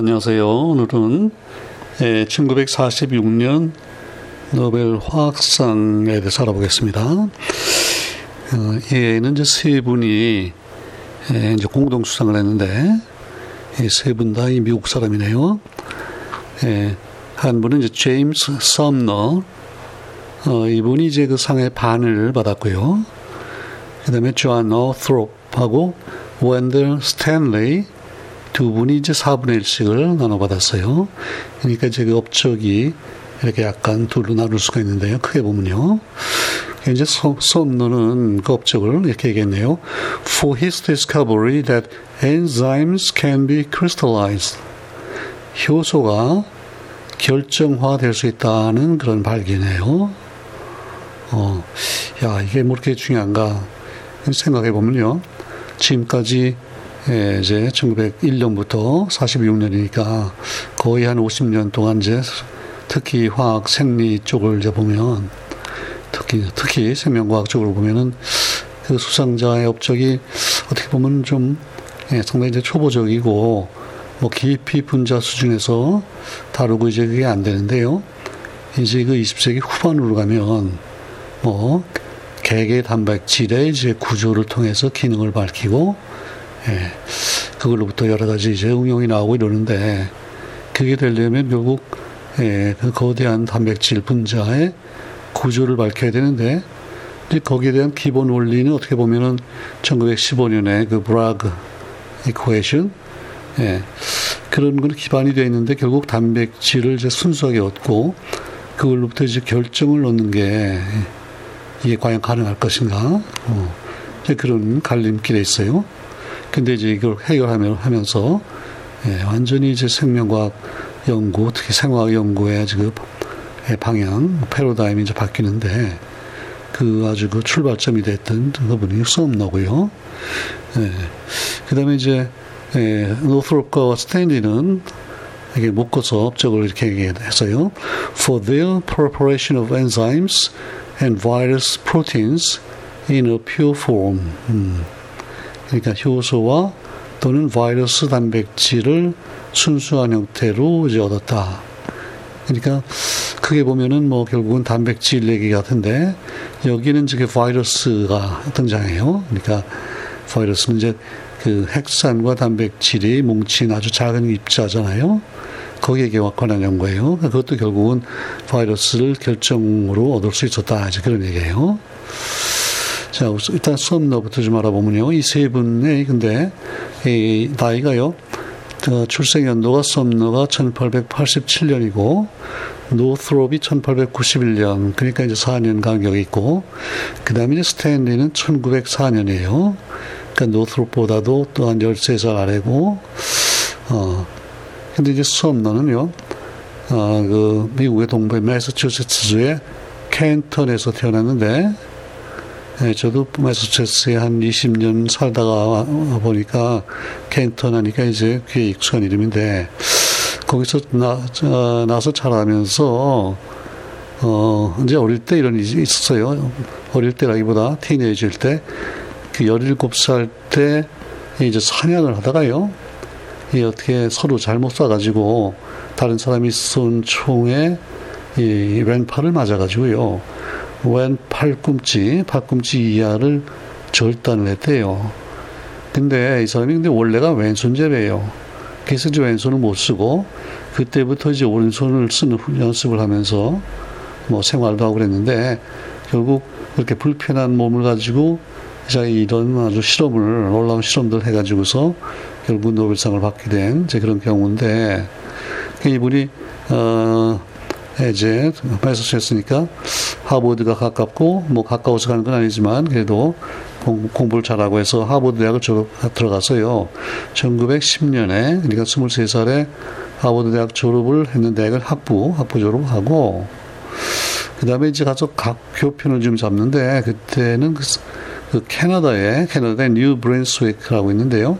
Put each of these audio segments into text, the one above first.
안녕하세요. 오늘은 1946년 노벨 화학상에 대해서 알아보겠습니다. 어, 얘는 이제 세 분이 이제 공동 수상을 했는데 세 분다 미국 사람이네요. 한 분은 이제 제임스 썸너 어, 이분이 이제 그 상의 반을 받았고요. 그 다음에 존 노트롭하고 웬델 스탠레이 두 분이 이제 4분의 1씩을 나눠받았어요. 그러니까 이제 그 업적이 이렇게 약간 둘로 나눌 수가 있는데요. 크게 보면요. 이제 썸너는 그 업적을 이렇게 얘기했네요. For his discovery that enzymes can be crystallized. 효소가 결정화될 수 있다는 그런 발견이에요. 어, 야, 이게 뭐 이렇게 중요한가 생각해 보면요. 지금까지 예, 이제 1901년부터 46년이니까 거의 한 50년 동안 이제 특히 화학 생리 쪽을 이제 보면 특히 특히 생명과학 쪽으로 보면은 그 수상자의 업적이 어떻게 보면 좀 예, 상당히 이제 초보적이고 뭐 깊이 분자 수준에서 다루고 이제 그게 안 되는데요. 이제 그 20세기 후반으로 가면 뭐 개개 단백질의 이제 구조를 통해서 기능을 밝히고 예, 그걸로부터 여러 가지 이제 응용이 나오고 이러는데 그게 되려면 결국 예, 그 거대한 단백질 분자의 구조를 밝혀야 되는데 이제 거기에 대한 기본 원리는 어떻게 보면은 1915년에 그 브라그 이코에이션 예, 그런 건 기반이 되어 있는데 결국 단백질을 이제 순수하게 얻고 그걸로부터 이제 결정을 얻는 게 이게 과연 가능할 것인가? 어, 이제 그런 갈림길에 있어요. 근데 이제 이걸 해결하면서 예, 완전히 이제 생명과학 연구, 특히 생화학 연구의 지금 방향, 패러다임이 이제 바뀌는데 그 아주 그 출발점이 됐던 그분이 썸너고요. 예, 그 다음에 이제 예, 노스롭과 스탠리는 이게 묶어서 업적을 이렇게 얘기했어요. For their preparation of enzymes and virus proteins in a pure form. 음. 그러니까 효소와 또는 바이러스 단백질을 순수한 형태로 이제 얻었다. 그러니까 크게 보면은 뭐 결국은 단백질 얘기 같은데 여기는 이제 바이러스가 등장해요. 그러니까 바이러스는 이제 그 핵산과 단백질이 뭉친 아주 작은 입자잖아요. 거기에 관한 연구예요. 그것도 결국은 바이러스를 결정으로 얻을 수 있었다. 이제 그런 얘기예요. 자, 일단 수업너부터 좀 알아보면요. 이 세 분의, 근데, 이 나이가요. 어, 출생 연도가 썸너가 1887년이고, 노스롭이 1891년, 그러니까 이제 4년 간격이 있고, 그 다음에 이제 스탠리는 1904년이에요. 그러니까 노스롭보다도 또한 13살 아래고, 어, 근데 이제 썸너는요, 어, 그, 미국의 동부 매사추세츠주의 캔턴에서 태어났는데, 네, 저도 마사추세츠에 한 20년 살다가 보니까 켄턴 하니까 이제 그게 익숙한 이름인데 거기서 나, 어, 나서 자라면서 어, 이제 어릴 때 이런 일이 있었어요. 어릴 때라기보다 티네이저일 때, 그 17살 때 이제 사냥을 하다가요. 이 어떻게 서로 잘못 쏴가지고 다른 사람이 쏜 총에 이 왼팔을 맞아가지고요. 왼 팔꿈치, 팔꿈치 이하를 절단을 했대요. 근데 이 사람이 근데 원래가 왼손잡이에요. 그래서 이제 왼손을 못 쓰고 그때부터 이제 오른손을 쓰는 연습을 하면서 뭐 생활도 하고 그랬는데 결국 그렇게 불편한 몸을 가지고 자기 이런 아주 실험을 놀라운 실험들 해가지고서 결국 노벨상을 받게 된 이제 그런 경우인데 이분이 어 이제 마사추세츠니까 하버드가 가깝고 뭐 가까워서 가는 건 아니지만 그래도 공, 부를 잘하고 해서 하버드 대학을 졸업, 들어가서요. 1910년에 그러니까 23살에 하버드 대학 졸업을 했는데 대학을 학부 학부 졸업하고 그 다음에 이제 가서 각 교편을 좀 잡는데 그때는 그, 그 캐나다에 캐나다의 뉴 브랜스위크라고 있는데요.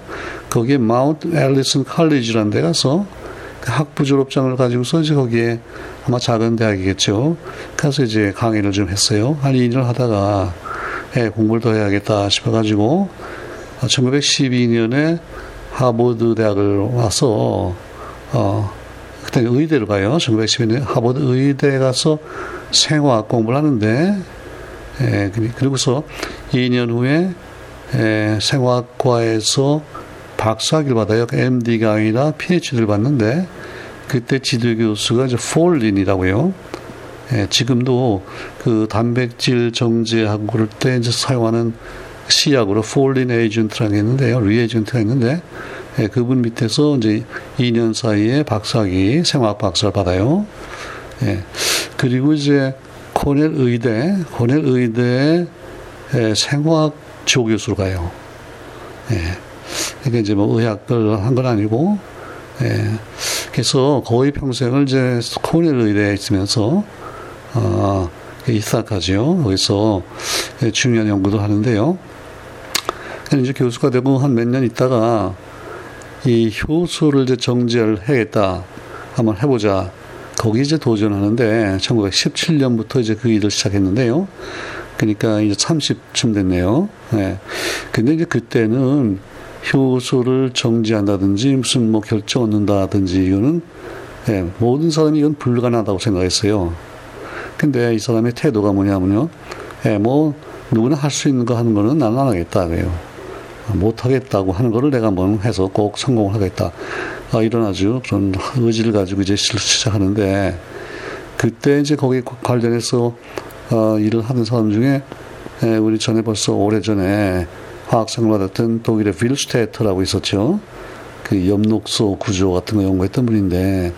거기에 마운트 앨리슨 칼리지라는 데 가서 그 학부 졸업장을 가지고서 이제 거기에 아마 작은 대학이겠죠. 가서 이제 강의를 좀 했어요. 한 2년 하다가 예, 공부를 더 해야겠다 싶어가지고 1912년에 하버드 대학을 와서 의대로 가요. 1912년에 하버드 의대 가서 생화학 공부를 하는데, 예, 그리고서 2년 후에 예, 생화학과에서 박사학위를 받아요. MD가 아니라 PhD를 받는데, 그때 지도 교수가 이제 폴린이라고요. 예, 지금도 그 단백질 정제하고 그럴 때 이제 사용하는 시약으로 폴린 agent라는 게 있는데요. reagent가 있는데, 예, 그분 밑에서 이제 2년 사이에 박사학위, 생화학 박사를 받아요. 예, 그리고 이제 코넬 의대, 코넬 의대 예, 생화학 조교수로 가요. 예, 그러니까 이제 뭐 의학을 한 건 아니고, 예, 그래서 거의 평생을 이제 코넬 의대에 있으면서, 어, 이사까지요. 거기서 중요한 연구도 하는데요. 이제 교수가 되고 한 몇 년 있다가 이 효소를 이제 정제를 해야겠다. 한번 해보자. 거기 이제 도전하는데 1917년부터 이제 그 일을 시작했는데요. 그러니까 이제 30쯤 됐네요. 네. 근데 이제 그때는 효소를 정지한다든지 무슨 뭐 결정 얻는다든지 이거는 네, 모든 사람이 이건 불가능하다고 생각했어요. 근데 이 사람의 태도가 뭐냐면요. 네, 뭐 누구나 할 수 있는 거 하는 거는 나는 안 하겠다 그래요. 못 하겠다고 하는 거를 내가 한번 해서 꼭 성공을 하겠다. 아, 이런 아주 그런 의지를 가지고 이제 시작하는데 그때 이제 거기 관련해서 어, 일을 하는 사람 중에 에, 우리 전에 벌써 오래 전에 화학상을 받았던 독일의 빌스테트라고 있었죠. 그 엽록소 구조 같은 거 연구했던 분인데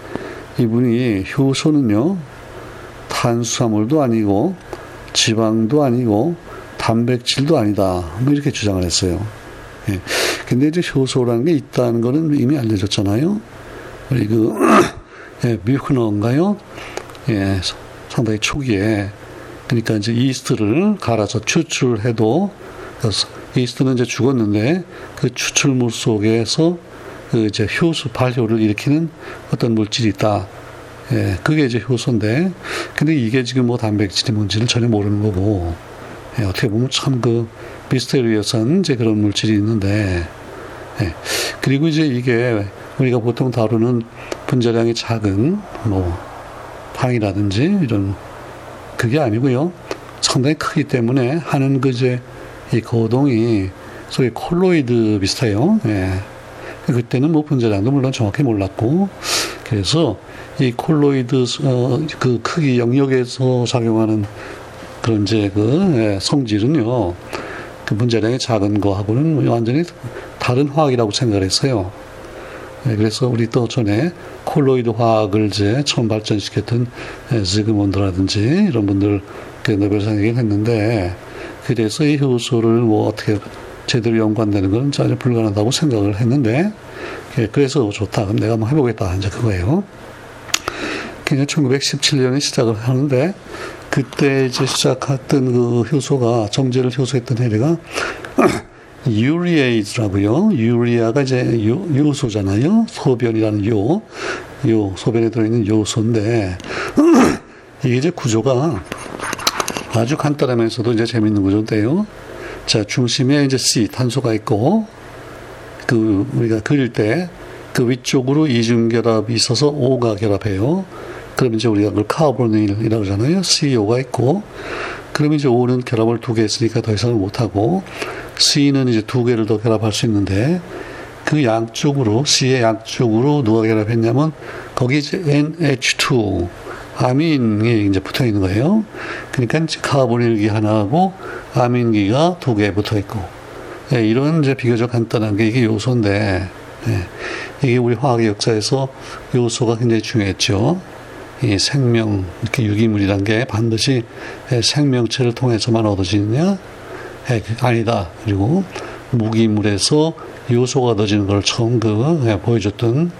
이분이 효소는요 탄수화물도 아니고 지방도 아니고 단백질도 아니다. 뭐 이렇게 주장을 했어요. 예. 근데 이제 효소라는 게 있다는 거는 이미 알려졌잖아요. 우리 그, 예, 뮤크너인가요? 예, 상당히 초기에. 그러니까 이제 이스트를 갈아서 추출해도, 이스트는 이제 죽었는데, 그 추출물 속에서 그 이제 효소 발효를 일으키는 어떤 물질이 있다. 예, 그게 이제 효소인데, 근데 이게 지금 뭐 단백질이 뭔지를 전혀 모르는 거고, 예, 어떻게 보면 참 그, 미스테리어스한 이제 그런 물질이 있는데, 예. 그리고 이제 이게 우리가 보통 다루는 분자량이 작은 뭐 방이라든지 이런 그게 아니고요. 상당히 크기 때문에 하는 그 이제 이 거동이 소위 콜로이드 비슷해요. 예. 그때는 뭐 분자량도 물론 정확히 몰랐고 그래서 이 콜로이드 어, 그 크기 영역에서 작용하는 그런 이제 그 예, 성질은요. 그 문제량이 작은 거하고는 완전히 다른 화학이라고 생각을 했어요. 네, 그래서 우리 또 전에 콜로이드 화학을 이제 처음 발전시켰던 지그몬드라든지 이런 분들 그 노벨상 얘기를 했는데 그래서 이 효소를 뭐 어떻게 제대로 연관되는 건 전혀 불가능하다고 생각을 했는데 예, 그래서 좋다. 그럼 내가 한번 해보겠다. 이제 그거예요. 그냥 1917년에 시작을 하는데 그때 이제 시작했던 그 효소가 정제를 효소했던 해리가 유리에이즈라고요. 유리아가 이제 요, 요소잖아요. 소변이라는 요, 요 소변에 들어있는 요소인데 이게 이제 구조가 아주 간단하면서도 이제 재밌는 구조인데요. 자 중심에 이제 C 탄소가 있고 그 우리가 그릴 때 그 위쪽으로 이중 결합이 있어서 O가 결합해요. 그럼 이제 우리가 그걸 카보닐이라고 하잖아요. CO가 있고, 그럼 이제 O는 결합을 두 개 했으니까 더 이상을 못하고, C는 이제 두 개를 더 결합할 수 있는데, 그 양쪽으로, C의 양쪽으로 누가 결합했냐면, 거기 이제 NH2, 아민이 이제 붙어 있는 거예요. 그러니까 카보닐기 하나하고 아민기가 두 개 붙어 있고, 예, 이런 이제 비교적 간단한 게 이게 요소인데, 예, 이게 우리 화학 역사에서 요소가 굉장히 중요했죠. 이 생명, 이렇게 유기물이란 게 반드시 생명체를 통해서만 얻어지느냐? 아니다. 그리고 무기물에서 요소가 얻어지는 걸 처음 그 보여줬던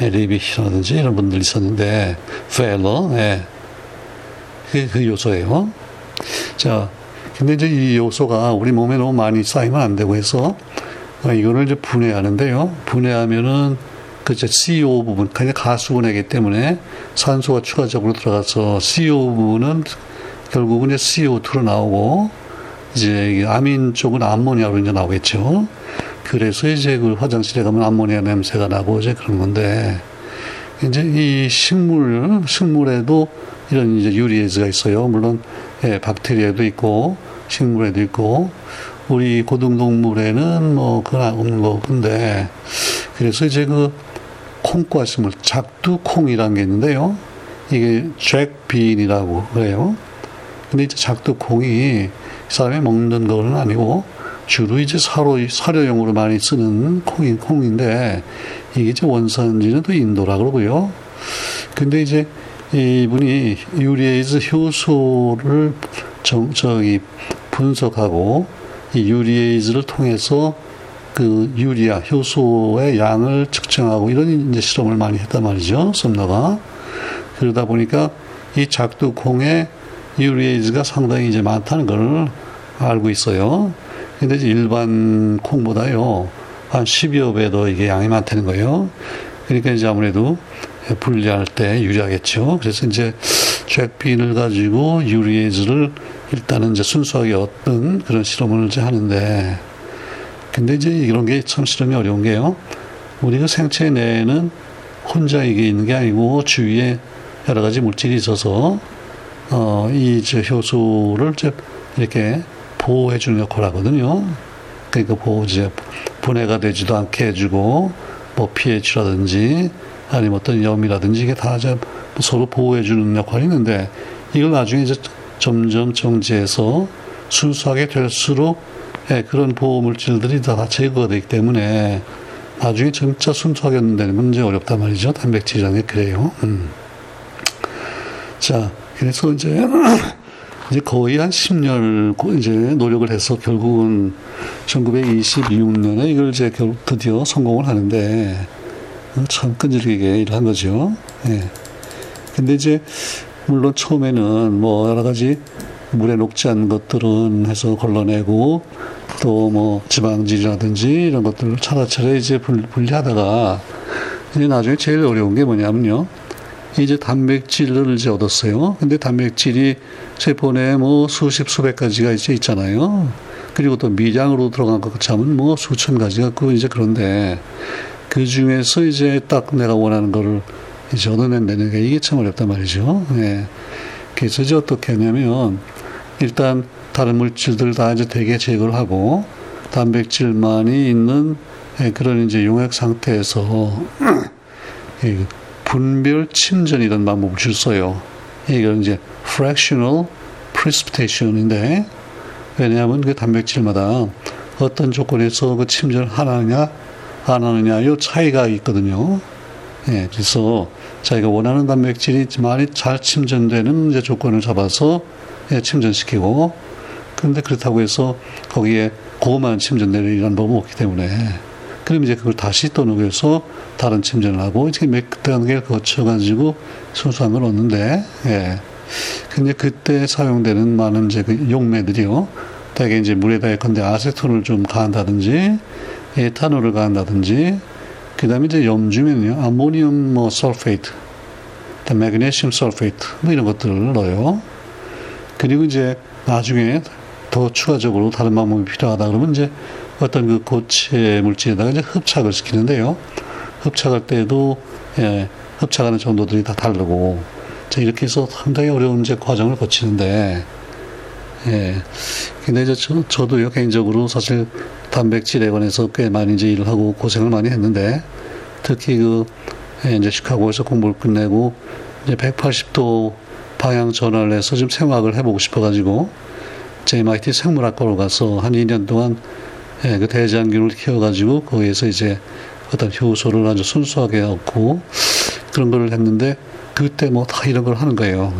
리비히라든지 이런 분들 있었는데, 펠러, 예. 그게 그 요소예요. 자, 근데 이제 이 요소가 우리 몸에 너무 많이 쌓이면 안 되고 해서, 이거를 이제 분해하는데요. 분해하면은 그 이제 CO 부분, 그냥 가수분해이기 때문에 산소가 추가적으로 들어가서 CO 부분은 결국은 이제 CO2로 나오고 이제 아민 쪽은 암모니아로 이제 나오겠죠. 그래서 이제 그 화장실에 가면 암모니아 냄새가 나고 이제 그런 건데 이제 이 식물, 식물에도 이런 이제 유리에즈가 있어요. 물론, 예, 박테리아도 있고, 식물에도 있고, 우리 고등동물에는 뭐, 그건 없는 거근데, 그래서 이제 그 콩과 식물, 작두콩이라는 게 있는데요. 이게 잭빈이라고 그래요. 근데 이제 작두콩이 사람이 먹는 거는 아니고, 주로 이제 사료, 사료용으로 많이 쓰는 콩인, 콩인데, 이게 이제 원산지는 또 인도라 그러고요. 근데 이제 이분이 유리에이즈 효소를 정, 저기 분석하고 이 유리에이즈를 통해서 그 유리아 효소의 양을 측정하고 이런 이제 실험을 많이 했단 말이죠. 썸너가 그러다 보니까 이 작두콩에 유리에이즈가 상당히 이제 많다는 걸 알고 있어요. 근데 일반 콩보다요. 한 10여 배 더 이게 양이 많다는 거예요. 그러니까 이제 아무래도 분리할 때 유리하겠죠. 그래서 이제 잭빈을 가지고 유리에즈를 일단은 이제 순수하게 얻는 그런 실험을 이제 하는데 근데 이제 이런 게 참 실험이 어려운 게요. 우리가 생체 내에는 혼자 이게 있는 게 아니고 주위에 여러 가지 물질이 있어서 어, 이 효소를 이렇게 보호해 주는 역할을 하거든요. 그러니까 보호 이제 분해가 되지도 않게 해주고 뭐 pH라든지 아니면 어떤 염이라든지 이게 다 서로 보호해 주는 역할이 있는데 이걸 나중에 이제 점점 정지해서 순수하게 될수록 예, 그런 보호 물질들이 다 제거가 되기 때문에 나중에 진짜 순수하게 되는 건 이제 어렵단 말이죠. 단백질이라는 게 그래요. 음. 자, 그래서 이제 이제 거의 한 10년 이제 노력을 해서 결국은 1926년에 이걸 이제 드디어 성공을 하는데 참 끈질기게 일을 한 거죠. 예. 근데 이제 물론 처음에는 뭐 여러 가지 물에 녹지 않은 것들은 해서 걸러내고 또 뭐 지방질이라든지 이런 것들을 차라차라 이제 분리하다가 이제 나중에 제일 어려운 게 뭐냐면요. 이제 단백질을 이제 얻었어요. 근데 단백질이 세포 내에 뭐 수십, 수백 가지가 이제 있잖아요. 그리고 또 미량으로 들어간 것 참은 뭐 수천 가지가 그 이제 그런데 그 중에서 이제 딱 내가 원하는 거를 이제 얻어낸다는 게 이게 참 어렵단 말이죠. 예. 그래서 이제 어떻게 하냐면 일단 다른 물질들 다 이제 대개 제거를 하고 단백질만이 있는 예, 그런 이제 용액 상태에서 분별 침전이라는 방법을 써요. 이건 이제 fractional precipitation인데 왜냐하면 그 단백질마다 어떤 조건에서 그 침전을 하느냐 안 하느냐 요 차이가 있거든요. 예, 그래서 자기가 원하는 단백질이 많이 잘 침전되는 이제 조건을 잡아서 예, 침전시키고 그런데 그렇다고 해서 거기에 고만 침전되는 법은 없기 때문에 그럼 이제 그걸 다시 또 녹여서 다른 침전을 하고 이렇게 몇 단계를 거쳐가지고 걸 얻는데, 예. 근데 그때 사용되는 많은 이제 그 용매들이요. 대개 이제 물에다 예컨대 아세톤을 좀 가한다든지, 에탄올을 가한다든지, 그 다음에 이제 염류면요. ammonium 뭐 sulfate, 마그네슘 sulfate, 뭐 이런 것들을 넣어요. 그리고 이제 나중에 더 추가적으로 다른 방법이 필요하다 그러면 이제 어떤 그 고체 물질에다가 이제 흡착을 시키는데요. 흡착할 때도 예, 흡착하는 정도들이 다 다르고 이렇게 해서 상당히 어려운 이제 과정을 거치는데 예. 근데 이제 저, 저도요 개인적으로 사실 단백질에 관해서 꽤 많이 이제 일을 하고 고생을 많이 했는데 특히 그 예, 이제 시카고에서 공부를 끝내고 이제 180도 방향 전환을 해서 좀 생화학을 해보고 싶어가지고 제 MIT 생물학과로 가서 한 2년 동안 예, 그 대장균을 키워가지고 거기에서 이제 어떤 효소를 아주 순수하게 얻고 그런 걸 했는데 그때 뭐 다 이런 걸 하는 거예요.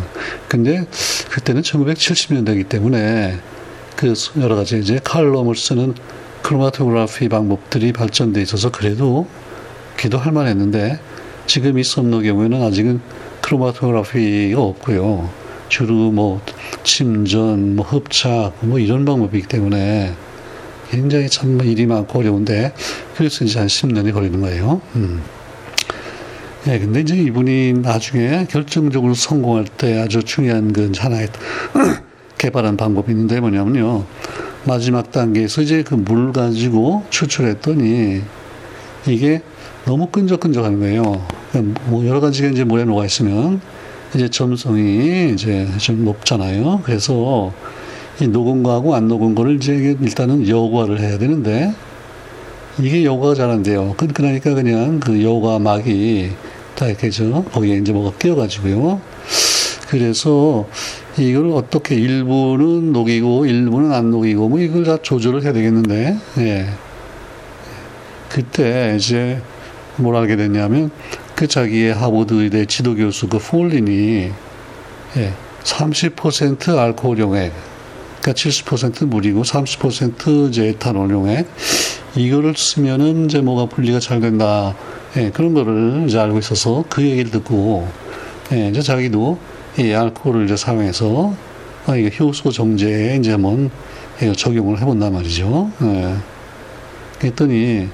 근데 그때는 1970년대이기 때문에 그 여러 가지 이제 칼럼을 쓰는 크로마토그래피 방법들이 발전돼 있어서 그래도 기도할 만했는데 지금 이 썸너 경우에는 아직은 크로마토그래피가 없고요. 주로 뭐 침전, 뭐 흡착, 뭐 이런 방법이기 때문에 굉장히 참 일이 많고 어려운데 그래서 이제 한 10년이 걸리는 거예요. 음. 예, 근데 이제 이분이 나중에 결정적으로 성공할 때 아주 중요한 그 하나의 개발한 방법이 있는데 뭐냐면요. 마지막 단계에서 이제 그 물 가지고 추출했더니 이게 너무 끈적끈적한 거예요. 뭐 여러 가지가 이제 물에 녹아 있으면 이제 점성이 이제 좀 높잖아요. 그래서 이 녹은 거하고 안 녹은 거를 이제 일단은 여과를 해야 되는데 이게 여과가 잘 안 돼요. 그, 그러니까 그냥 그 여과 막이 다 이렇게 저 거기에 이제 뭐가 끼어가지고요. 그래서 이걸 어떻게 일부는 녹이고 일부는 안 녹이고 뭐 이걸 다 조절을 해야 되겠는데 예. 그때 이제 뭘 알게 됐냐면 그 자기의 하버드 의대 지도 교수 그 폴린이 예, 30% 알코올 용액 그러니까 70% 물이고 30% 이제 에탄올 용액 이거를 쓰면은 이제 뭐가 분리가 잘 된다 예, 그런 거를 이제 알고 있어서 그 얘기를 듣고 예, 이제 자기도 이 알코올을 이제 사용해서 아, 이게 효소 정제에 이제 한번 적용을 해본단 말이죠. 예. 그랬더니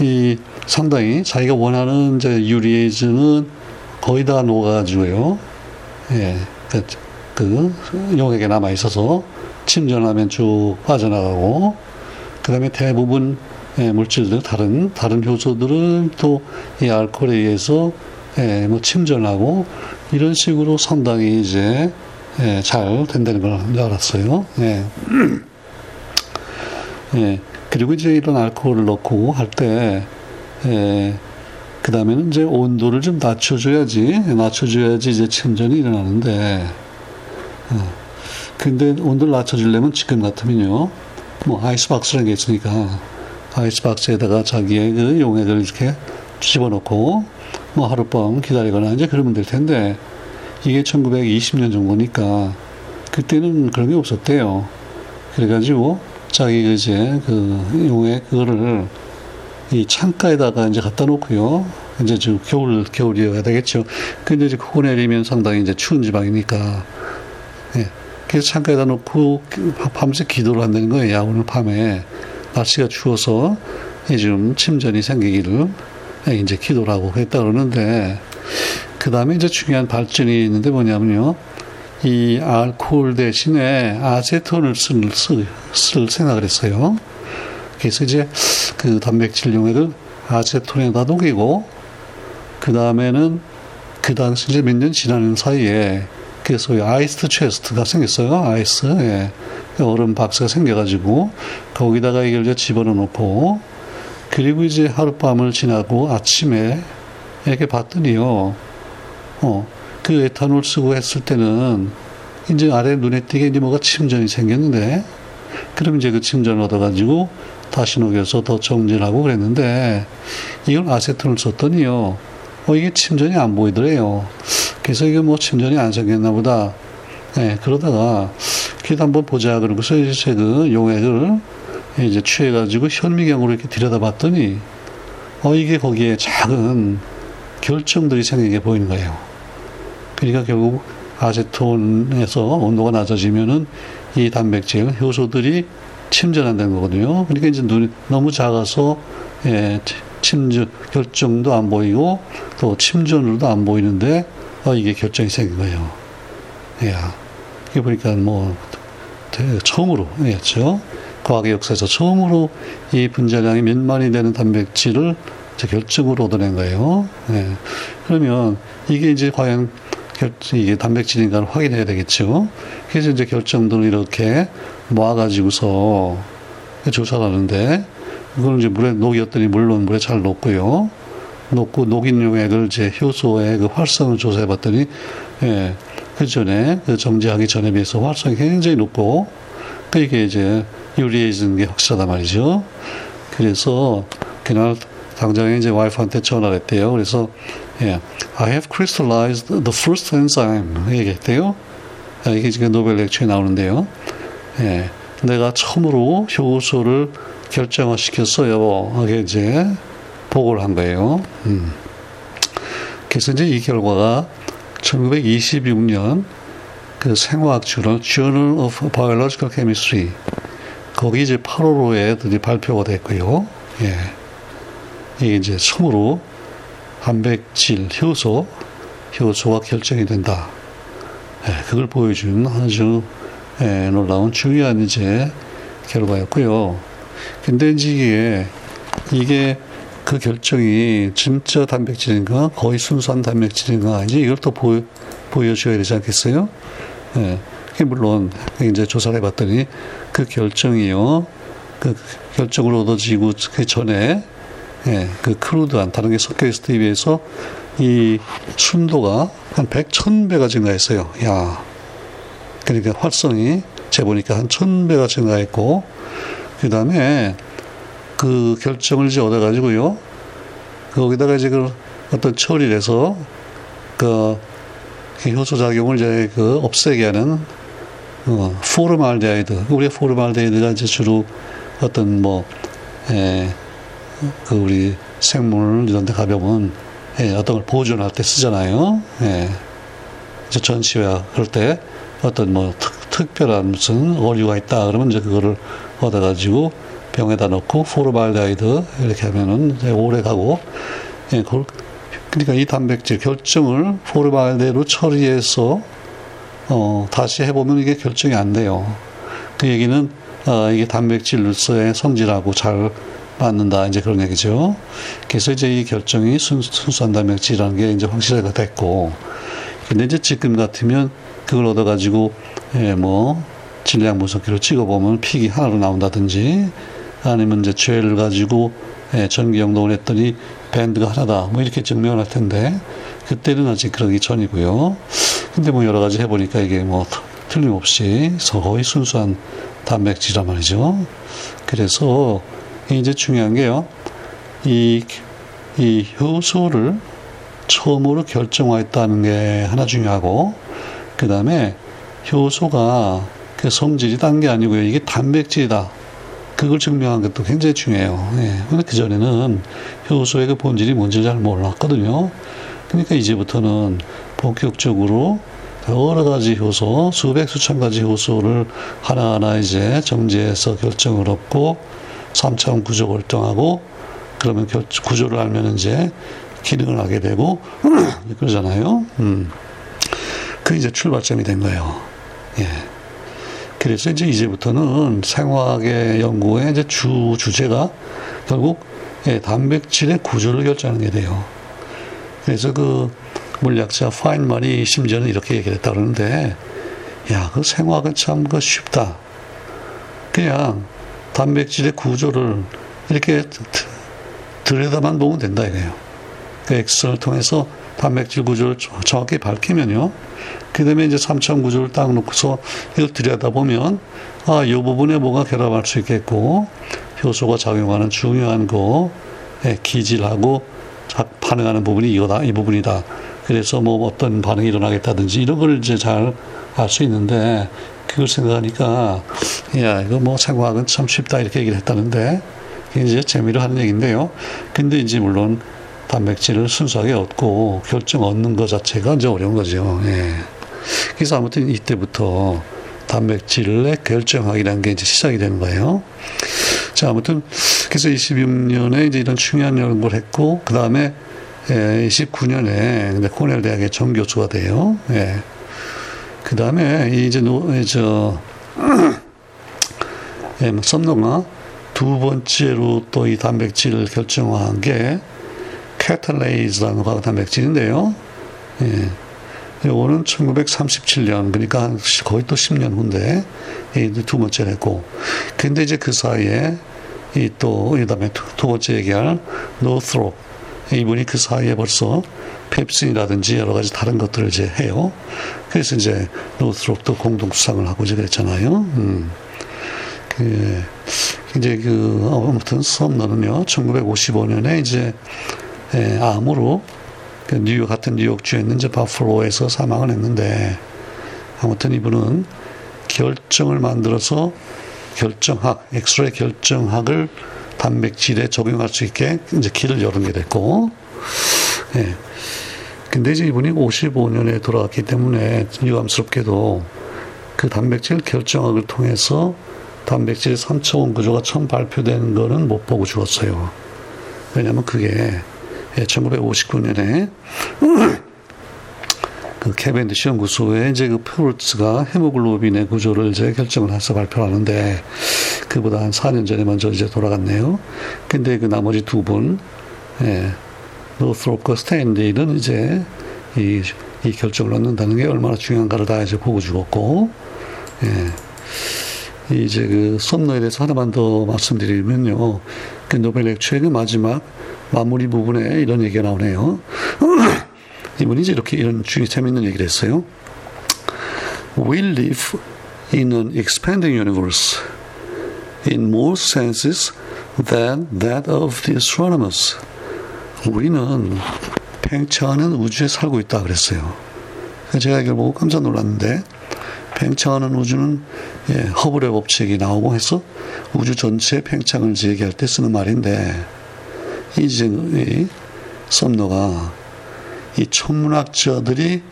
예, 이 상당히 자기가 원하는 이제 유리에즈는 거의 다 녹아가지고요. 예, 그, 그 용액에 남아 있어서 침전하면 쭉 빠져나가고 그 다음에 대부분 예, 물질들 다른 다른 효소들은 또 이 알코올에 의해서 예, 뭐 침전하고 이런 식으로 상당히 이제 예, 잘 된다는 걸 알았어요. 예. 예. 그리고 이제 이런 알코올을 넣고 할 때, 예, 그 다음에는 이제 온도를 좀 낮춰줘야지, 낮춰줘야지 이제 침전이 일어나는데, 어. 근데 온도를 낮춰주려면 지금 같으면요, 뭐 아이스박스라는 게 있으니까, 아이스박스에다가 자기의 그 용액을 이렇게 집어넣고, 뭐 하룻밤 기다리거나 이제 그러면 될 텐데, 이게 1920년 정도니까, 그때는 그런 게 없었대요. 그래가지고, 자기가 이제 그 용액 그거를 이 창가에다가 이제 갖다 놓고요. 이제 좀 겨울 겨울이어야 되겠죠. 근데 이제 그거 내리면 상당히 이제 추운 지방이니까 예. 그래서 창가에다 놓고 밤새 기도를 한다는 거예요. 야 오늘 밤에 날씨가 추워서 좀 침전이 생기기를 이제 기도를 하고 그랬다 그러는데 그 다음에 이제 중요한 발전이 있는데 뭐냐면요. 이 알코올 대신에 아세톤을 쓸, 쓸, 쓸 생각을 했어요. 그래서 이제 그 단백질 용액을 아세톤에다 녹이고, 그 다음에는 그 당시 이제 몇 년 지나는 사이에 그래서 아이스 체스트가 생겼어요. 아이스. 예. 얼음 박스가 생겨가지고 거기다가 이걸 이제 집어넣어 놓고 그리고 이제 하룻밤을 지나고 아침에 이렇게 봤더니요. 어, 그 에탄올 쓰고 했을 때는 이제 아래 눈에 띄게 이제 뭐가 침전이 생겼는데 그럼 이제 그 침전을 얻어가지고 다시 녹여서 더 정진하고 그랬는데 이걸 아세톤을 썼더니요. 어, 이게 침전이 안 보이더래요. 그래서 이게 뭐 침전이 안 생겼나 보다. 네, 그러다가 그래도 한번 보자. 그러고서 이제 그 용액을 이제 취해가지고 현미경으로 이렇게 들여다봤더니 어, 이게 거기에 작은 결정들이 생기게 보이는 거예요. 그러니까 결국 아세톤에서 온도가 낮아지면은 이 단백질 효소들이 침전한다는 거거든요. 그러니까 이제 눈이 너무 작아서 예, 침전 결정도 안 보이고 또 침전으로도 안 보이는데 어, 이게 결정이 생긴 거예요. 예. 이게 보니까 뭐 처음으로 였죠. 과학의 역사에서 처음으로 이 분자량이 몇만이 되는 단백질을 결정으로 얻어낸 거예요. 예. 그러면 이게 이제 과연 이게 단백질인가를 확인해야 되겠죠. 그래서 이제 결정들을 이렇게 모아가지고서 조사를 하는데, 그걸 이제 물에 녹였더니 물론 물에 잘 녹고요. 녹고 녹인 용액을 이제 효소의 그 활성을 조사해 봤더니, 예, 그 전에, 그 정지하기 전에 비해서 활성이 굉장히 높고, 그 이게 이제 유리해지는 게 확실하단 말이죠. 그래서 그날 당장에 이제 와이프한테 전화를 했대요. 그래서 예, I have crystallized the first enzyme 얘기했대요. 아, 이게 지금 노벨 렉처에 나오는데요. 예, 내가 처음으로 효소를 결정화시켰어요. 이게 이제 보고를 한 거예요. 음. 그래서 이제 이 결과가 1926년 그 생화학 주론 Journal of Biological Chemistry 거기 이제 8월호에 발표가 됐고요. 예. 이게 이제 처음으로 단백질, 효소, 효소가 결정이 된다. 예, 그걸 보여준 아주 예, 놀라운 중요한 이제 결과였고요. 근데 이제 이게, 이게 그 결정이 진짜 단백질인가 거의 순수한 단백질인가 이제 이걸 또 보, 보여줘야 되지 않겠어요? 예. 물론 이제 조사를 해봤더니 그 결정이요 그 결정으로 얻어지고 그 전에 예, 그 crude한 다른 게 섞여 있을 때 비해서 이 순도가 한 100, 1000배가 증가했어요. 야. 그러니까 활성이 재보니까 한 1000배가 증가했고, 그 다음에 그 결정을 이제 얻어가지고요. 거기다가 이제 그 어떤 처리를 해서 그, 그 효소 작용을 이제 그 없애게 하는 어, 포르말데하이드. 우리가 formaldehyde가 이제 주로 어떤 뭐, 에, 그 우리 생물 이런 데 가보면 예, 어떤 걸 보존할 때 쓰잖아요. 예. 이제 전시회 그럴 때 어떤 뭐 특, 별한 무슨 어류가 있다 그러면 이제 그거를 얻어가지고 병에다 넣고 포르말데하이드 이렇게 하면은 오래 가고 예, 그걸 그러니까 이 단백질 결정을 formaldehyde로 처리해서 어, 다시 해보면 이게 결정이 안 돼요. 그 얘기는 어, 이게 단백질로서의 성질하고 잘 맞는다 이제 그런 얘기죠. 그래서 이제 이 결정이 순, 순수한 단백질이라는 게 이제 확실하게 됐고, 근데 이제 지금 같으면 그걸 얻어가지고 예, 뭐 질량 분석기로 찍어보면 픽이 하나로 나온다든지 아니면 이제 죄를 가지고 예, 전기 영동을 했더니 밴드가 하나다 뭐 이렇게 증명을 할 텐데 그때는 아직 그러기 전이고요. 근데 뭐 여러 가지 해보니까 이게 뭐 틀림없이 거의 순수한 단백질이란 말이죠. 그래서 이제 중요한 게요. 이, 이 효소를 처음으로 결정화했다는 게 하나 중요하고, 그 다음에 효소가 그 성질이 딴게 아니고요. 이게 단백질이다. 그걸 증명한 것도 굉장히 중요해요. 예. 근데 그전에는 효소의 그 본질이 뭔지 잘 몰랐거든요. 그러니까 이제부터는 본격적으로 여러 가지 효소, 수백, 수천 가지 효소를 하나하나 이제 정제해서 결정을 얻고 3차원 구조 활동하고 그러면 구조를 알면 이제 기능을 하게 되고 그러잖아요. 음. 그 이제 출발점이 된 거예요. 예. 그래서 이제 이제부터는 생화학의 연구의 이제 주 주제가 결국 예, 단백질의 구조를 결정하는 게 돼요. 그래서 그 물리학자 파인만이 심지어는 이렇게 얘기했다 그러는데, 야, 그 생화학은 참 그 쉽다. 그냥 단백질의 구조를 이렇게 들여다만 보면 된다 이거예요. 그 엑스를 통해서 단백질 구조를 정확히 밝히면요. 그 다음에 이제 3차 구조를 딱 놓고서 이걸 들여다보면, 아, 이 부분에 뭐가 결합할 수 있겠고, 효소가 작용하는 중요한 거, 예, 기질하고 반응하는 부분이 이거다, 이 부분이다. 그래서 뭐 어떤 반응이 일어나겠다든지 이런 걸 이제 잘 알 수 있는데, 그걸 생각하니까 야 이거 뭐 생화학은 참 쉽다 이렇게 얘기를 했다는데 이제 재미로 하는 얘기인데요. 근데 이제 물론 단백질을 순수하게 얻고 결정 얻는 것 자체가 이제 어려운 거죠. 예. 그래서 아무튼 이때부터 단백질의 결정학이라는 게 이제 시작이 되는 거예요. 자, 아무튼 그래서 26년에 이제 이런 중요한 연구를 했고 그 다음에 29년에 코넬 대학의 정교수가 돼요. 예. 그 다음에 이제 노, 저, 예, 뭐 썸너가 두 번째로 또 이 단백질을 결정화한 게 catalase라는 화학 단백질인데요. 예. 요거는 1937년, 그러니까 거의 또 10년 후인데, 두 번째를 했고. 근데 이제 그 사이에, 이 또, 이 다음에 두, 두 번째 얘기할 노스롭. 이분이 그 사이에 벌써 펩신이라든지 여러 가지 다른 것들을 이제 해요. 그래서 이제 노스롭도 공동 수상을 하고 이제 그랬잖아요. 음. 그, 이제 그, 아무튼 썸너는요, 1955년에 이제, 에, 암으로 그 뉴욕 같은 뉴욕주에 있는 이제 바플로에서 사망을 했는데, 아무튼 이분은 결정을 만들어서 결정학, 엑스레이 결정학을 단백질에 적용할 수 있게 이제 길을 열은 게 됐고, 예. 근데 이제 이분이 55년에 돌아왔기 때문에 유감스럽게도 그 단백질 결정학을 통해서 단백질의 3차원 구조가 처음 발표된 거는 못 보고 죽었어요. 왜냐면 그게 1959년에 그 케벤디시 연구소에 이제 그 프루츠가 헤모글로빈의 구조를 이제 결정을 해서 발표하는데 그보다 한 4년 전에 먼저 이제 돌아갔네요. 근데 그 나머지 두 분, 예, 노스롭과 스탠리는 이제 이, 이 결정을 얻는다는 게 얼마나 중요한가를 다 이제 보고 죽었고, 예. 이제 그 썸너에 대해서 하나만 더 말씀드리면요. 그 노벨 액추의 그 마지막 마무리 부분에 이런 얘기가 나오네요. 이분이 이제 이렇게 이런 재밌는 얘기를 했어요. We live in an expanding universe in more senses than that of the astronomers. 우리는 팽창하는 우주에 살고 있다 그랬어요. 제가 이걸 보고 깜짝 놀랐는데 팽창하는 우주는 예, 허블의 법칙이 나오고 해서 우주 전체의 팽창을 얘기할 때 쓰는 말인데 이제 이 썸너가 이 천문학자들이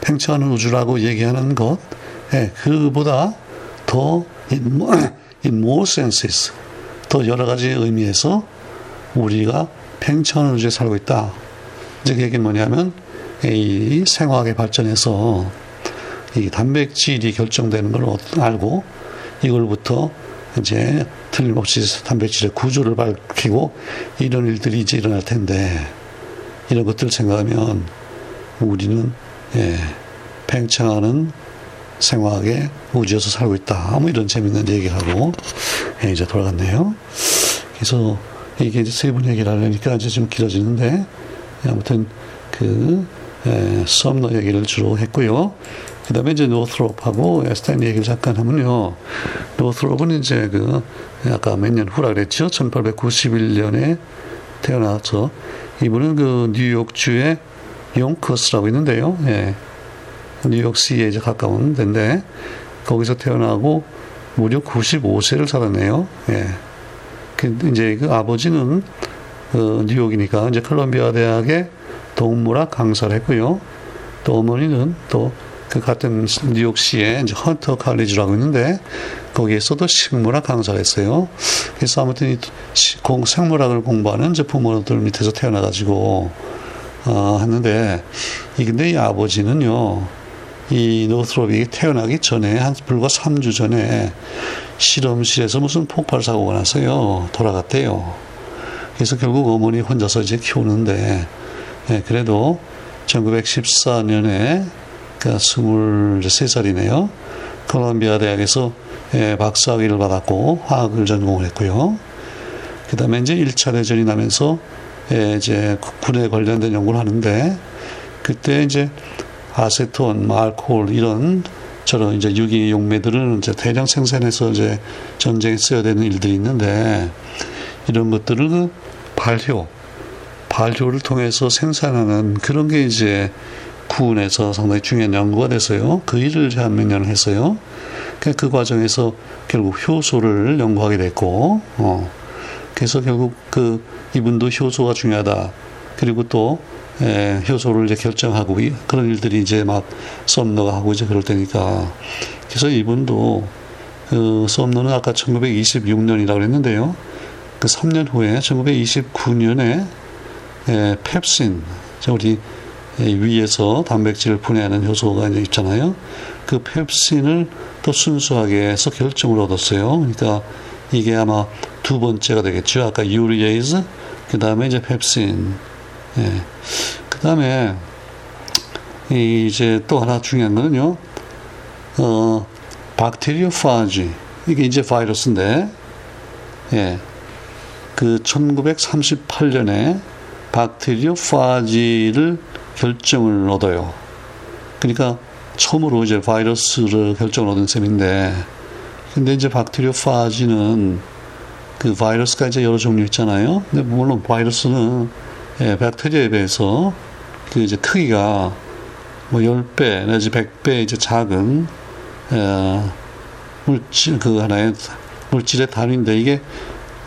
팽창하는 우주라고 얘기하는 것, 예, 그보다 더 in more senses, 더 여러 가지 의미에서 우리가 팽창하는 우주에 살고 있다. 이제 그 얘기는 뭐냐면 이 생화학의 발전에서 이 단백질이 결정되는 걸 알고 이걸부터 이제 틀림없이 단백질의 구조를 밝히고 이런 일들이 이제 일어날 텐데 이런 것들을 생각하면 우리는 예, 팽창하는 생화학의 우주에서 살고 있다. 뭐 이런 재밌는 얘기하고 예, 이제 돌아갔네요. 그래서 이게 이제 세분 얘기를 하려니까 이제 좀 길어지는데 아무튼 그 예, 썸너 얘기를 주로 했고요. 그 다음에 이제 노스롭하고 스탠리 얘기를 잠깐 하면요. 노스롭은 이제 그, 아까 몇 년 후라 그랬죠. 1891년에 태어나서 이분은 그 뉴욕주의 용커스라고 있는데요. 예. 뉴욕시에 이제 가까운 데인데 거기서 태어나고 무려 95세를 살았네요. 예. 그 이제 그 아버지는 어, 뉴욕이니까 이제 컬럼비아 대학의 동물학 강사를 했고요. 또 어머니는 또 그 같은 뉴욕시에 이제 헌터 칼리지라고 있는데 거기에서도 식물학 강사를 했어요. 그래서 아무튼 이 공, 생물학을 공부하는 이제 부모들 밑에서 태어나가지고 어, 했는데 이 근데 이 아버지는요 이 노스롭이 태어나기 전에 한 불과 3주 전에 실험실에서 무슨 폭발 사고가 나서요 돌아갔대요. 그래서 결국 어머니 혼자서 이제 키우는데 예, 그래도 1914년에 그러니까 23살이네요. 콜롬비아 대학에서 예, 박사학위를 받았고 화학을 전공을 했고요. 그 다음에 이제 1차 대전이 나면서 예, 이제 군에 관련된 연구를 하는데 그때 이제 아세톤, 뭐 알코올 이런 저런 이제 유기 용매들은 이제 대량 생산해서 이제 전쟁에 써야 되는 일들이 있는데 이런 것들을 그 발효, 발효를 통해서 생산하는 그런 게 이제 구운에서 상당히 중요한 연구가 돼서요. 그 일을 한 몇 년을 했어요. 그, 그 과정에서 결국 효소를 연구하게 됐고, 어. 그래서 결국 그 이분도 효소가 중요하다. 그리고 또 에, 효소를 이제 결정하고 그런 일들이 이제 막 썸너가 하고 이제 그럴 때니까. 그래서 이분도 그 썸너는 아까 1926년이라고 그랬는데요. 그 3년 후에 1929년에 에, 펩신, 우리 위에서 단백질을 분해하는 효소가 이제 있잖아요. 그 펩신을 또 순수하게 해서 결정을 얻었어요. 그러니까 이게 아마 두 번째가 되겠죠. 아까 유리에이즈, 그 다음에 이제 펩신. 예. 그 다음에 이제 또 하나 중요한 거는요. 어, 박테리오파지. 이게 이제 바이러스인데, 예. 그 1938년에 박테리오파지를 결정을 얻어요. 그러니까 처음으로 이제 바이러스를 결정을 얻은 셈인데, 근데 이제 박테리오파지는 그 바이러스가 이제 여러 종류 있잖아요. 근데 물론 바이러스는 예, 박테리아에 비해서 그 이제 크기가 뭐 10배 내지 100배 이제 작은 어, 물질 그 하나의 물질의 단위인데 이게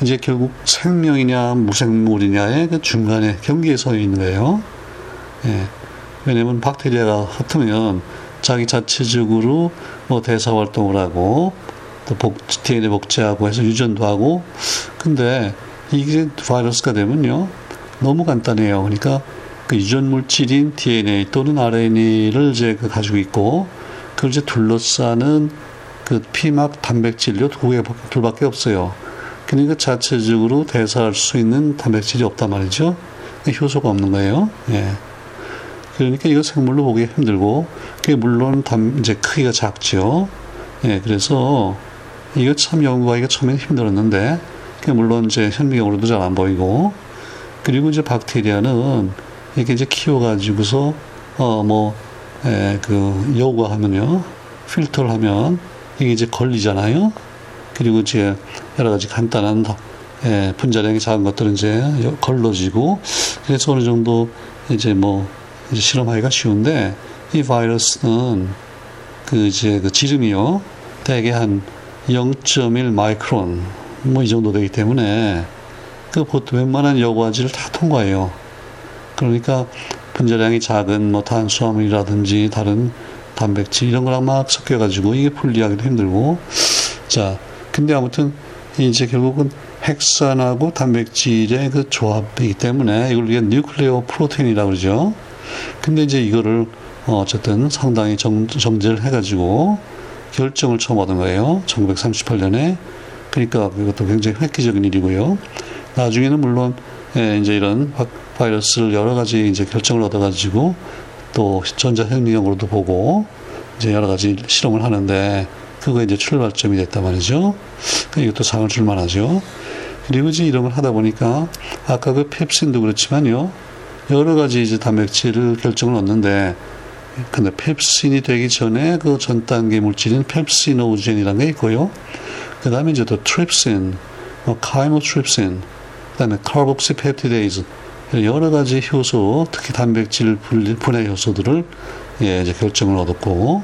이제 결국 생명이냐 무생물이냐의 그 중간에 경계에 서 있는 거예요. 예. 왜냐면 박테리아가 흩으면 자기 자체적으로 뭐 대사 활동을 하고 또 복, DNA 복제하고 해서 유전도 하고 근데 이게 바이러스가 되면요 너무 간단해요. 그러니까 그 유전 물질인 DNA 또는 RNA를 이제 그 가지고 있고 그걸 이제 둘러싸는 그 피막 단백질료 두 개, 둘밖에 없어요. 그러니까 자체적으로 대사할 수 있는 단백질이 없단 말이죠. 효소가 없는 거예요. 예. 그러니까 이거 생물로 보기 힘들고, 그게 물론 담, 이제 크기가 작죠. 예, 그래서 이거 참 연구하기가 처음엔 힘들었는데, 물론 이제 현미경으로도 잘 안 보이고, 그리고 이제 박테리아는 이렇게 이제 키워가지고서, 어, 뭐, 에, 그, 요구하면요, 필터를 하면 이게 이제 걸리잖아요. 그리고 이제 여러 가지 간단한 예, 분자량이 작은 것들은 이제 걸러지고 그래서 어느 정도 이제 뭐 이제 실험하기가 쉬운데 이 바이러스는 그 이제 그 지름이요 대개 한 0.1 마이크론 뭐 이 정도 되기 때문에 그 보통 웬만한 여과지를 다 통과해요. 그러니까 분자량이 작은 뭐 탄수화물이라든지 다른 단백질 이런 거랑 막 섞여가지고 이게 분리하기도 힘들고 자 근데 아무튼 이제 결국은 핵산하고 단백질의 그 조합이기 때문에 이걸 우리가 뉴클레오 프로테인이라고 그러죠. 근데 이제 이거를 어, 어쨌든 상당히 정, 정제를 해가지고 결정을 처음 얻은 거예요. 1938년에. 그러니까 그것도 굉장히 획기적인 일이고요. 나중에는 물론 예, 이제 이런 바이러스를 여러 가지 이제 결정을 얻어가지고 또 전자현미경으로도 보고 이제 여러 가지 실험을 하는데 그거 이제 출발점이 됐단 말이죠. 이것도 상을 줄 만하죠. 그리고 이제 이런 걸 하다 보니까 아까 그 펩신도 그렇지만요. 여러 가지 이제 단백질을 결정을 얻는데 근데 펩신이 되기 전에 그 전 단계 물질인 pepsinogen이라는 게 있고요. 그 다음에 이제 또 트립신, 뭐 chymotrypsin, 그 다음에 carboxypeptidase 여러 가지 효소, 특히 단백질 분해 효소들을 예, 이제 결정을 얻었고,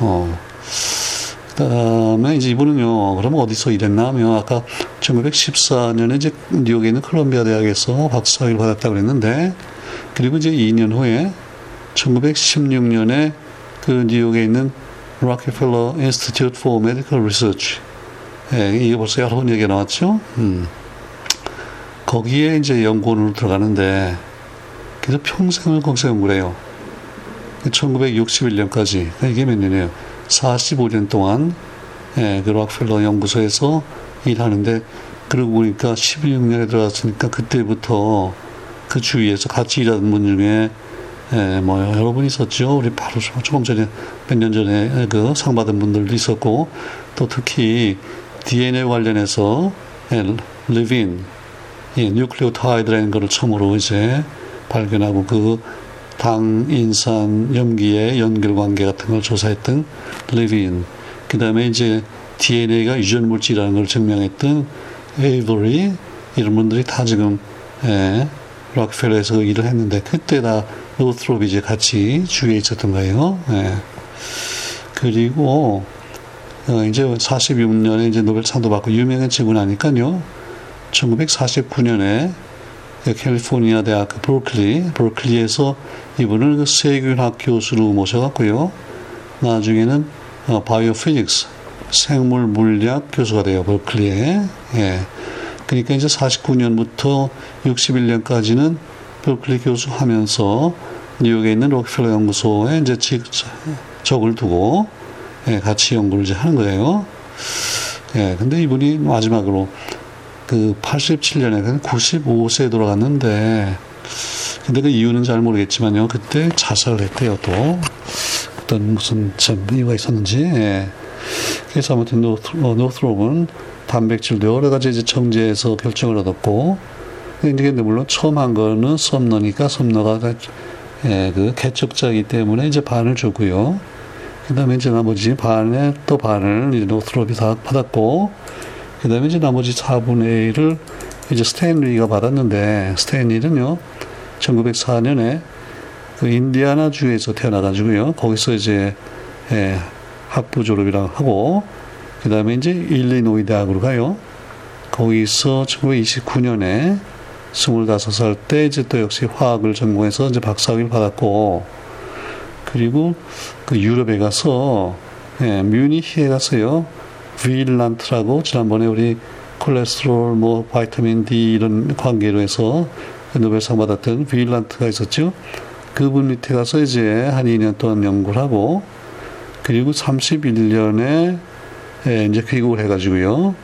어, 그 다음에 이제 이분은요, 그러면 어디서 일했나 하면 아까 1914년에 이제 뉴욕에 있는 콜롬비아 대학에서 박사학위를 받았다고 그랬는데, 그리고 이제 2년 후에 1916년에 그 뉴욕에 있는 Rockefeller Institute for Medical Research. 예, 이게 벌써 여러 번 얘기가 나왔죠. 음. 거기에 이제 연구원으로 들어가는데, 그래서 평생을 거기서 연구를 해요. 1961년까지. 이게 몇 년이에요? 45년 동안 예, 그 락펠러 연구소에서 일하는데 그러고 보니까 16년에 들어갔으니까 그때부터 그 주위에서 같이 일하는 분 중에 예, 뭐 여러 분 있었죠. 우리 바로 조금 전에 몇 년 전에 그 상 받은 분들도 있었고 또 특히 DNA 관련해서 예, 레빈 예, 뉴클레오타이드라는 것을 처음으로 이제 발견하고 그 당인산 염기의 연결 관계 같은 걸 조사했던 레빈, 그 다음에 이제 DNA가 유전 물질이라는 걸 증명했던 에이버리 이런 분들이 다 지금 예, 락펠러에서 일을 했는데 그때 다 노트롭이 이제 같이 주위에 있었던 거예요. 예. 그리고 어, 이제 46년에 이제 노벨상도 받고 유명해지고 나니까요. 1949년에 캘리포니아 대학 그 브루클리, 브루클리에서 이분을 그 세균학 교수로 모셔갔고요. 나중에는 어, 바이오 피직스, 생물 물리학 교수가 돼요. 브루클리에. 예. 그러니까 이제 49년부터 61년까지는 브루클리 교수 하면서 뉴욕에 있는 록펠러 연구소에 이제 적을 두고 예, 같이 연구를 이제 하는 거예요. 예, 근데 이분이 마지막으로 그 87년에 95세에 돌아갔는데 근데 그 이유는 잘 모르겠지만요. 그때 자살을 했대요, 또. 어떤 무슨 참 이유가 있었는지. 예. 그래서 아무튼 노트, 어, 노트롭은 단백질도 여러 가지 이제 정제해서 결정을 얻었고, 근데 물론 처음 한 거는 썸너니까 썸너가 예, 그 개척자이기 때문에 이제 반을 주고요. 그 다음에 이제 나머지 반에 또 반을 이제 노트롭이 다 받았고, 그 다음에 이제 나머지 4분의 1을 이제 스탠리가 받았는데, 스탠리는요, 1904년에 그 인디아나 주에서 태어나가지고요, 거기서 이제, 예, 학부 졸업이라고 하고, 그 다음에 이제 일리노이 대학으로 가요. 거기서 1929년에 25살 때 이제 또 역시 화학을 전공해서 이제 박사학위를 받았고, 그리고 그 유럽에 가서, 예, 뮤니히에 가서요, 윌란트라고 지난번에 우리 콜레스테롤, 뭐 바이타민 D 이런 관계로 해서 노벨상 받았던 윌란트가 있었죠. 그분 밑에 가서 이제 한 2년 동안 연구를 하고 그리고 31년에 예, 이제 귀국을 해가지고요.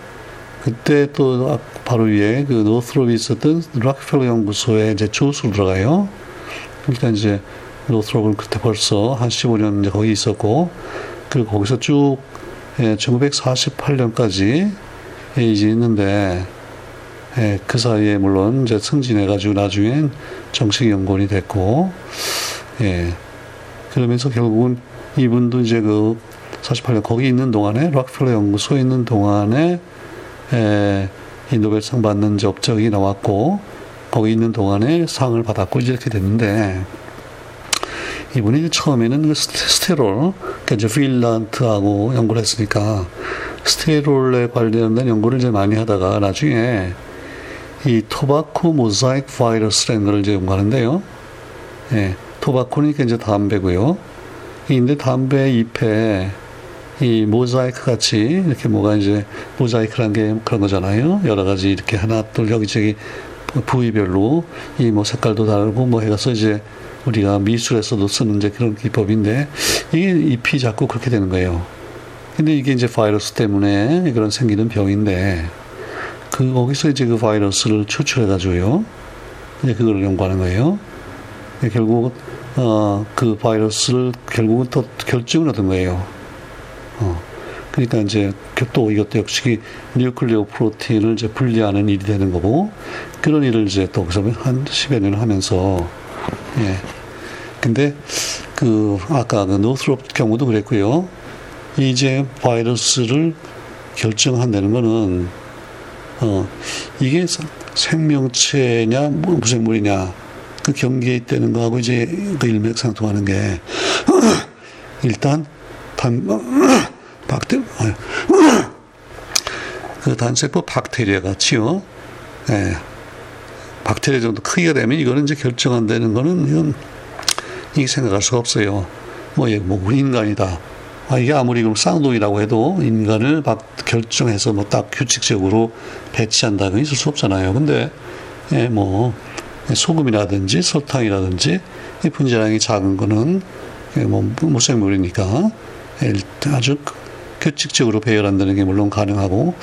그때 또 바로 위에 그 노스롭이 있었던 락펠러 연구소에 이제 조수로 들어가요. 그러니까 이제 노스롭은 그때 벌써 한 15년 이제 거기 있었고, 그리고 거기서 쭉 예, 1948년까지 예, 이제 있는데, 예, 그 사이에 물론 이제 승진해가지고 나중엔 정식 연구원이 됐고, 예, 그러면서 결국은 이분도 이제 그 48년 거기 있는 동안에 락펠러 연구소에 있는 동안에 에, 이 노벨상 받는 업적이 나왔고 거기 있는 동안에 상을 받았고 이렇게 됐는데 이분이 처음에는 그 스테롤, 그러니까 이제 핀란트하고 연구를 했으니까 스테롤에 관련된 연구를 이제 많이 하다가 나중에 이 토바코 모자이크 바이러스라는 걸 이제 연구하는데요. 예, 토바코니까 이제 담배고요. 근데 담배 잎에 이 모자이크 같이 이렇게 뭐가 이제 모자이크란 게 그런 거잖아요. 여러 가지 이렇게 하나 둘 여기저기 부위별로 이 뭐 색깔도 다르고 뭐 해가서 이제 우리가 미술에서도 쓰는 이제 그런 기법인데 이게 잎이 자꾸 그렇게 되는 거예요. 근데 이게 이제 바이러스 때문에 그런 생기는 병인데 그 거기서 이제 그 바이러스를 추출해 가지고요. 이제 그걸 연구하는 거예요. 결국 어, 그 바이러스를 결국은 또 결정을 얻은 거예요. 어. 그러니까 이제 또 이것도 역시 뉴클리오 프로틴을 이제 분리하는 일이 되는 거고 그런 일을 이제 또 그래서 한 10여 년을 하면서 예. 근데 그 아까 그 노스롭 경우도 그랬고요. 이제 바이러스를 결정한다는 거는 어 이게 생명체냐 뭐 무생물이냐 그 경계에 있다는 거하고 이제 그 일맥상통하는 게 일단 단 박테 그 단세포 박테리아 같이요. 예. 박테리아 정도 크기가 되면 이거는 이제 결정한다는 거는 이건 이 생각할 수 없어요. 뭐, 뭐 인간이다. 아, 이게 아무리 그럼 쌍둥이라고 해도 인간을 막 결정해서 뭐 딱 규칙적으로 배치한다는 있을 수 없잖아요. 근데 예, 뭐 소금이라든지 설탕이라든지 이 분자량이 작은 거는 예, 뭐 무생물이니까 아주 규칙적으로 배열한다는 게 물론 가능하고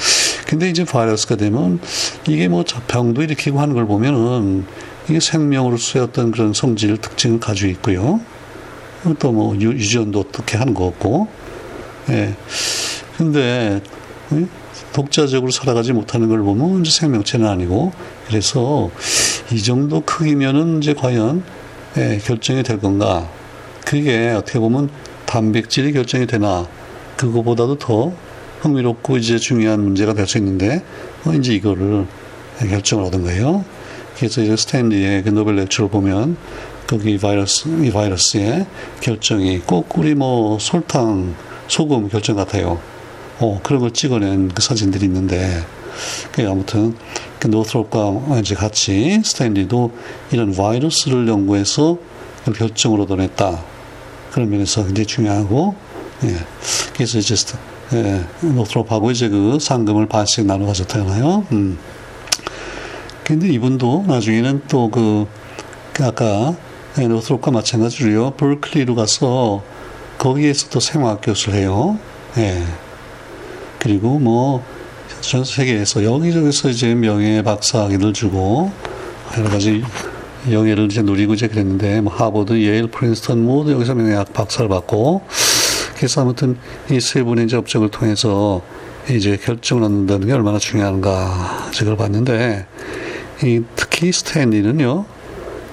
근데 이제 바이러스가 되면 이게 뭐 병도 일으키고 하는 걸 보면은 이게 생명으로서의 어떤 그런 성질 특징을 가지고 있고요. 또 뭐 유전도 어떻게 하는 거 없고 예. 근데 독자적으로 살아가지 못하는 걸 보면 이제 생명체는 아니고 그래서 이 정도 크기면은 이제 과연 예, 결정이 될 건가? 그게 어떻게 보면 단백질이 결정이 되나? 그거보다도 더 흥미롭고 이제 중요한 문제가 될 수 있는데 어, 이제 이거를 결정을 얻은 거예요. 그래서 이제 스탠리의 그 노벨 렉처를 보면 거기 바이러스 이 바이러스의 결정이 꼭 우리 뭐 설탕, 소금 결정 같아요. 어, 그런 걸 찍어낸 그 사진들이 있는데, 그 아무튼, 그 노스롭과 이제 같이 스탠리도 이런 바이러스를 연구해서 결정을 얻어냈다. 그런 면에서 굉장히 중요하고, 예. 그래서 이제, 예, 노스롭하고 이제 그 상금을 반씩 나눠 가졌잖아요. 음. 근데 이분도 나중에는 또 그, 그 아까 예, 노스롭과 마찬가지로요, 볼클리로 가서 거기에서 또 생화학 교수를 해요. 예. 그리고 뭐 전 세계에서 여기저기서 이제 명예 박사학위를 주고 여러 가지 영예를 이제 누리고 이제 그랬는데 뭐 하버드, 예일, 프린스턴 모두 여기서 명예학 박사를 받고 그래서 아무튼 이 세 분의 이제 업적을 통해서 이제 결정을 얻는다는 게 얼마나 중요한가 저걸 봤는데 이 특히 스탠리는요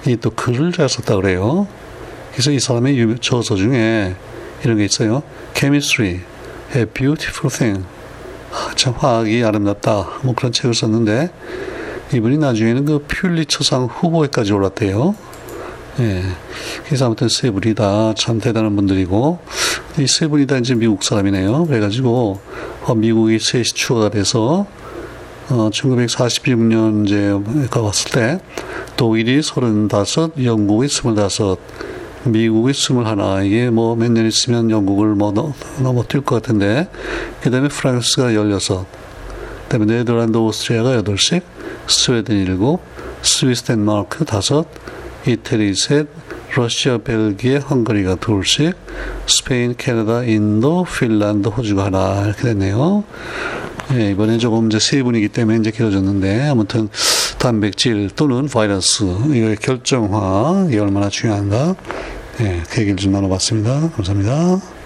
이 또 글을 잘 썼다 그래요. 그래서 이 사람의 저서 중에 이런 게 있어요. Chemistry, a beautiful thing. 참 화학이 아름답다. 뭐 그런 책을 썼는데 이분이 나중에는 그 퓰리처상 후보에까지 올랐대요. 예. 그래서 아무튼 세 분이 다 참 대단한 분들이고 이 세 분이 다 이제 미국 사람이네요. 그래가지고 어, 미국이 셋이 추가가 돼서 어, 1946년 이제 가봤을 때 독일이 35, 영국이 25, 미국이 21, 이게 뭐 몇 년 있으면 영국을 뭐 넘어뛸 것 같은데, 그 다음에 프랑스가 16, 그 다음에 네덜란드, 오스트리아가 8씩, 스웨덴 7, 스위스, 덴마크 5, 이태리 셋, 러시아, 벨기에, 헝가리가 둘씩, 스페인, 캐나다, 인도, 핀란드, 호주가 하나 이렇게 됐네요. 예, 이번에 조금 이제 세 분이기 때문에 이제 길어졌는데 아무튼 단백질 또는 바이러스 이거의 결정화 이게 얼마나 중요한가 예, 그 얘기를 좀 나눠봤습니다. 감사합니다.